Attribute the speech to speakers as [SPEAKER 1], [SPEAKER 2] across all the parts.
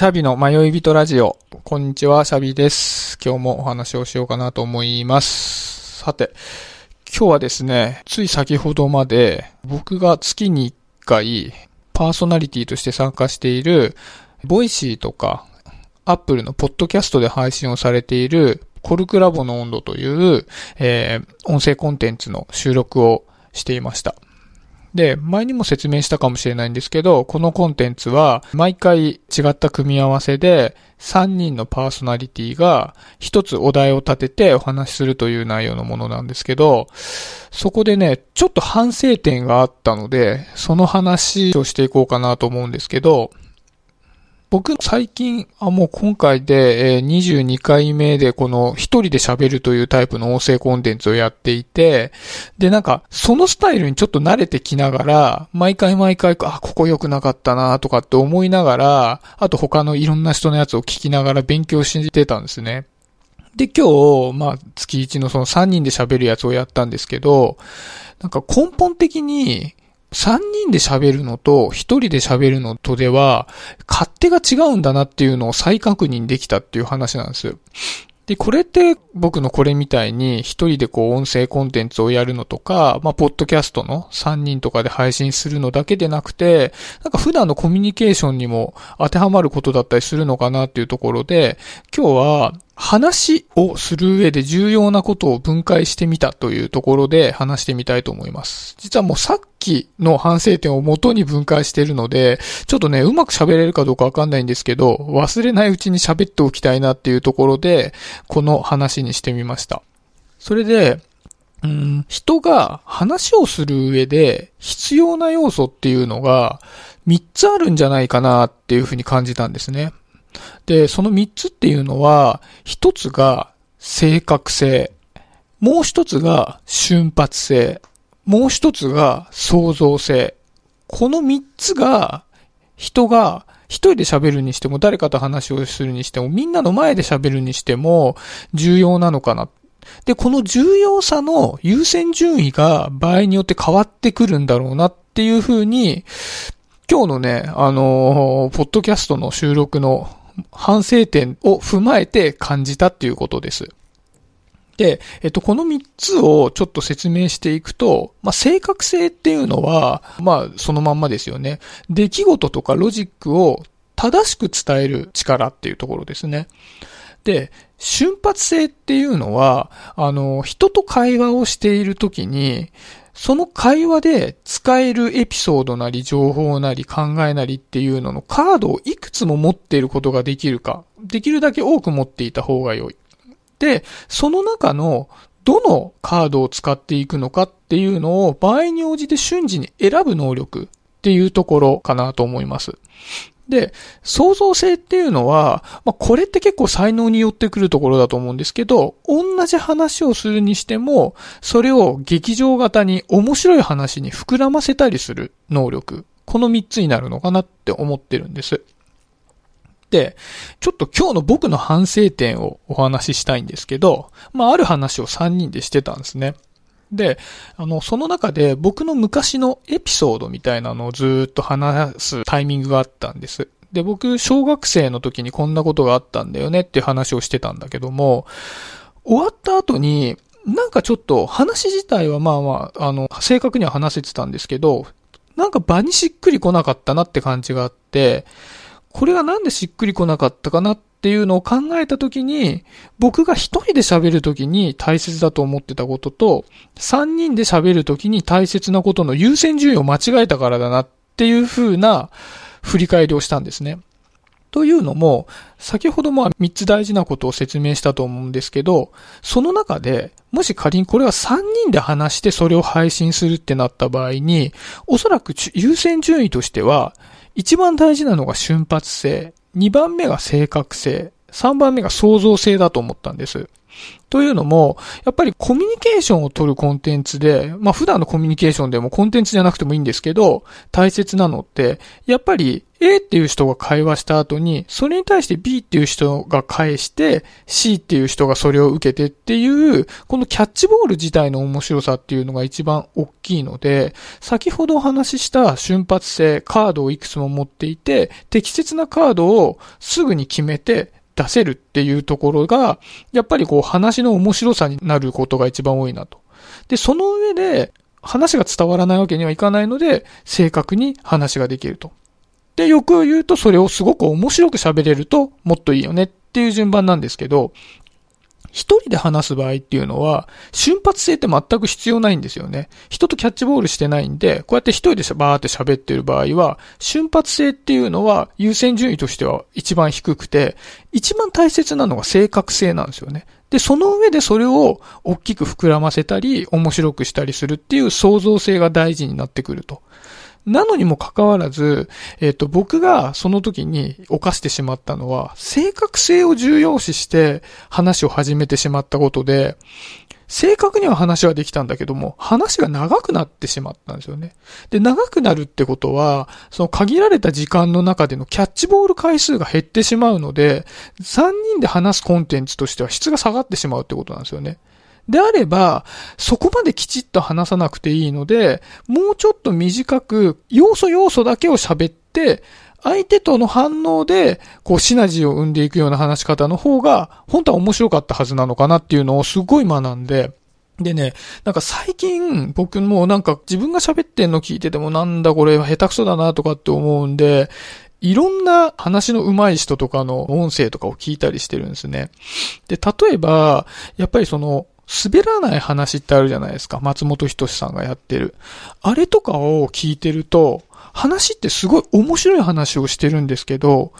[SPEAKER 1] シャビの迷い人ラジオ。こんにちは、シャビです。今日もお話をしようかなと思います。さて、今日はですね、つい先ほどまで僕が月に1回パーソナリティとして参加している Voicy とか Apple のポッドキャストで配信をされているコルクラボの温度という、えー、音声コンテンツの収録をしていました。で、前にも説明したかもしれないんですけど、このコンテンツは毎回違った組み合わせで3人のパーソナリティが1つお題を立ててお話しするという内容のものなんですけど、そこでね、ちょっと反省点があったので、その話をしていこうかなと思うんですけど、僕最近、あ、もう今回で、えー、22回目でこの一人で喋るというタイプの音声コンテンツをやっていて、でなんかそのスタイルにちょっと慣れてきながら、毎回毎回、あ、ここ良くなかったなとかって思いながら、あと他のいろんな人のやつを聞きながら勉強してたんですね。で、今日、まあ、月1のその3人で喋るやつをやったんですけど、なんか根本的に、3人で喋るのと1人で喋るのとでは、勝手が違うんだなっていうのを再確認できたっていう話なんですよ。で、これって僕のこれみたいに一人でこう音声コンテンツをやるのとか、まあ、ポッドキャストの3人とかで配信するのだけでなくて、なんか普段のコミュニケーションにも当てはまることだったりするのかなっていうところで、今日は話をする上で重要なことを分解してみたというところで話してみたいと思います。実はもうさっきの反省点を元に分解しているので、ちょっとね、うまく喋れるかどうかわかんないんですけど、忘れないうちに喋っておきたいなっていうところで、この話にしてみました。それで、うん、人が話をする上で必要な要素っていうのが3つあるんじゃないかなっていうふうに感じたんですね。で、その3つっていうのは、1つが正確性、もう1つが瞬発性、もう1つが創造性。この3つが人が一人で喋るにしても、誰かと話をするにしても、みんなの前で喋るにしても、重要なのかな。で、この重要さの優先順位が場合によって変わってくるんだろうなっていうふうに、今日のね、あのー、ポッドキャストの収録の反省点を踏まえて感じたっていうことです。で、えっと、この3つをちょっと説明していくと、まあ、正確性っていうのは、まあ、そのまんまですよね。出来事とかロジックを正しく伝える力っていうところですね。で、瞬発性っていうのは、あの、人と会話をしているときに、その会話で使えるエピソードなり情報なり考えなりっていうののカードをいくつも持っていることができるか。できるだけ多く持っていた方が良い。で、その中のどのカードを使っていくのかっていうのを場合に応じて瞬時に選ぶ能力っていうところかなと思います。で、創造性っていうのは、まあ、これって結構才能によってくるところだと思うんですけど、同じ話をするにしても、それを劇場型に面白い話に膨らませたりする能力。この3つになるのかなって思ってるんです。で、ちょっと今日の僕の反省点をお話ししたいんですけど、まあ、ある話を3人でしてたんですね。で、あの、その中で僕の昔のエピソードみたいなのをずっと話すタイミングがあったんです。で、僕、小学生の時にこんなことがあったんだよねっていう話をしてたんだけども、終わった後に、なんかちょっと話自体はまあまあ、あの、正確には話せてたんですけど、なんか場にしっくり来なかったなって感じがあって、これがなんでしっくり来なかったかなっっていうのを考えたときに、僕が一人で喋るときに大切だと思ってたことと、三人で喋るときに大切なことの優先順位を間違えたからだなっていう風な振り返りをしたんですね。というのも、先ほども三つ大事なことを説明したと思うんですけど、その中で、もし仮にこれは三人で話してそれを配信するってなった場合に、おそらく優先順位としては、一番大事なのが瞬発性。2番目が正確性、3番目が創造性だと思ったんです。というのも、やっぱりコミュニケーションを取るコンテンツで、まあ普段のコミュニケーションでもコンテンツじゃなくてもいいんですけど、大切なのって、やっぱり A っていう人が会話した後に、それに対して B っていう人が返して、C っていう人がそれを受けてっていう、このキャッチボール自体の面白さっていうのが一番大きいので、先ほどお話しした瞬発性、カードをいくつも持っていて、適切なカードをすぐに決めて、出せるっていうところが、やっぱりこう話の面白さになることが一番多いなと。で、その上で、話が伝わらないわけにはいかないので、正確に話ができると。で、よく言うとそれをすごく面白く喋れるともっといいよねっていう順番なんですけど、一人で話す場合っていうのは、瞬発性って全く必要ないんですよね。人とキャッチボールしてないんで、こうやって一人でバーって喋ってる場合は、瞬発性っていうのは優先順位としては一番低くて、一番大切なのが正確性なんですよね。で、その上でそれを大きく膨らませたり、面白くしたりするっていう創造性が大事になってくると。なのにもかかわらず、えっ、ー、と、僕がその時に犯してしまったのは、正確性を重要視して話を始めてしまったことで、正確には話はできたんだけども、話が長くなってしまったんですよね。で、長くなるってことは、その限られた時間の中でのキャッチボール回数が減ってしまうので、3人で話すコンテンツとしては質が下がってしまうってことなんですよね。であれば、そこまできちっと話さなくていいので、もうちょっと短く、要素要素だけを喋って、相手との反応で、こう、シナジーを生んでいくような話し方の方が、本当は面白かったはずなのかなっていうのをすごい学んで、でね、なんか最近僕もなんか自分が喋ってんの聞いててもなんだこれ下手くそだなとかって思うんで、いろんな話の上手い人とかの音声とかを聞いたりしてるんですね。で、例えば、やっぱりその、滑らない話ってあるじゃないですか。松本人志さんがやってる。あれとかを聞いてると、話ってすごい面白い話をしてるんですけど、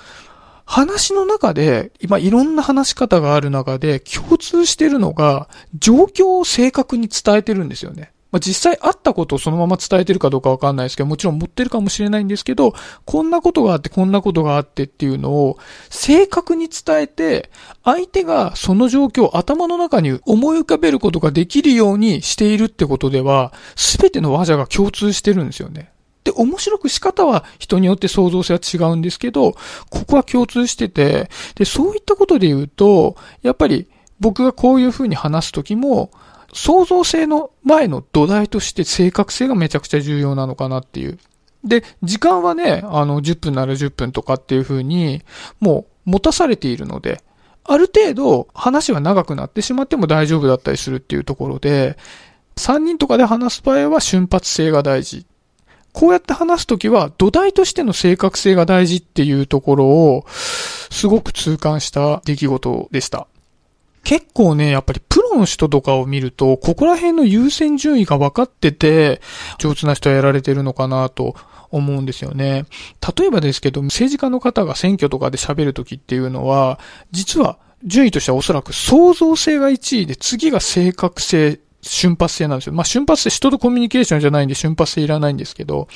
[SPEAKER 1] 話の中で、今いろんな話し方がある中で共通してるのが、状況を正確に伝えてるんですよね。まあ、実際あったことをそのまま伝えてるかどうかわかんないですけど、もちろん持ってるかもしれないんですけど、こんなことがあって、こんなことがあってっていうのを正確に伝えて、相手がその状況を頭の中に思い浮かべることができるようにしているってことでは、すべての話が共通してるんですよね。で、面白く仕方は人によって創造性は違うんですけど、ここは共通してて、で、そういったことで言うと、やっぱり僕がこういうふうに話すときも、創造性の前の土台として正確性がめちゃくちゃ重要なのかなっていう。で、時間はね、あの、10分なら10分とかっていう風に、もう持たされているので、ある程度話は長くなってしまっても大丈夫だったりするっていうところで、3人とかで話す場合は瞬発性が大事。こうやって話すときは土台としての正確性が大事っていうところをすごく痛感した出来事でした。結構ね、やっぱりプロの人とかを見ると、ここら辺の優先順位が分かってて、上手な人はやられてるのかなと思うんですよね。例えばですけど、政治家の方が選挙とかで喋るときっていうのは、実は順位としてはおそらく創造性が1位で、次が正確性瞬発性なんですよ。まあ、瞬発性、人とコミュニケーションじゃないんで瞬発性いらないんですけど、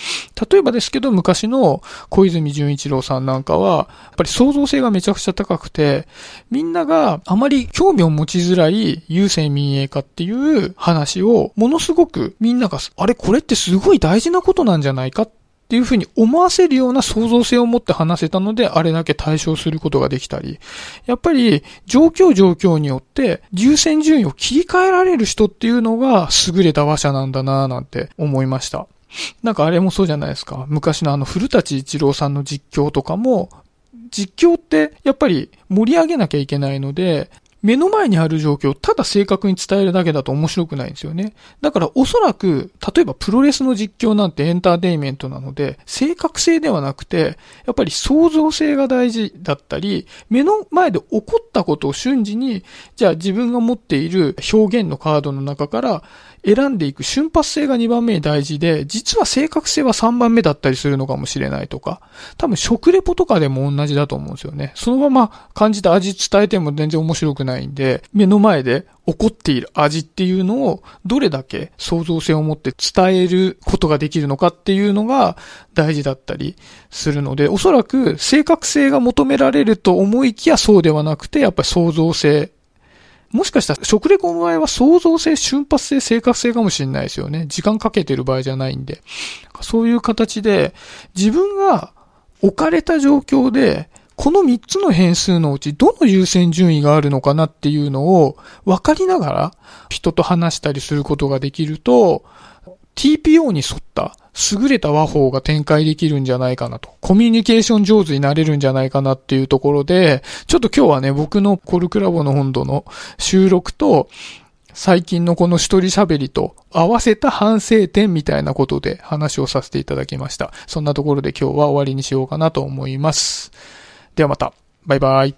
[SPEAKER 1] 例えばですけど、昔の小泉純一郎さんなんかは、やっぱり創造性がめちゃくちゃ高くて、みんながあまり興味を持ちづらい優先民営化っていう話を、ものすごくみんなが、あれこれってすごい大事なことなんじゃないかってていうふうに思わせるような創造性を持って話せたので、あれだけ対象することができたり、やっぱり状況状況によって優先順位を切り替えられる人っていうのが優れた話者なんだなぁなんて思いました。なんかあれもそうじゃないですか。昔のあの古舘一郎さんの実況とかも、実況ってやっぱり盛り上げなきゃいけないので、目の前にある状況をただ正確に伝えるだけだと面白くないんですよね。だからおそらく、例えばプロレスの実況なんてエンターテインメントなので、正確性ではなくて、やっぱり創造性が大事だったり、目の前で起こったことを瞬時に、じゃあ自分が持っている表現のカードの中から、選んでいく瞬発性が2番目に大事で、実は正確性は3番目だったりするのかもしれないとか、多分食レポとかでも同じだと思うんですよね。そのまま感じた味伝えても全然面白くないんで、目の前で起こっている味っていうのをどれだけ創造性を持って伝えることができるのかっていうのが大事だったりするので、おそらく正確性が求められると思いきやそうではなくて、やっぱり創造性もしかしたら食レコの場合は創造性、瞬発性、正確性かもしれないですよね。時間かけてる場合じゃないんで。そういう形で、自分が置かれた状況で、この3つの変数のうちどの優先順位があるのかなっていうのを分かりながら人と話したりすることができると、TPO に沿った優れた和法が展開できるんじゃないかなと。コミュニケーション上手になれるんじゃないかなっていうところで、ちょっと今日はね、僕のコルクラボの本土の収録と、最近のこの一人喋りと合わせた反省点みたいなことで話をさせていただきました。そんなところで今日は終わりにしようかなと思います。ではまた。バイバイ。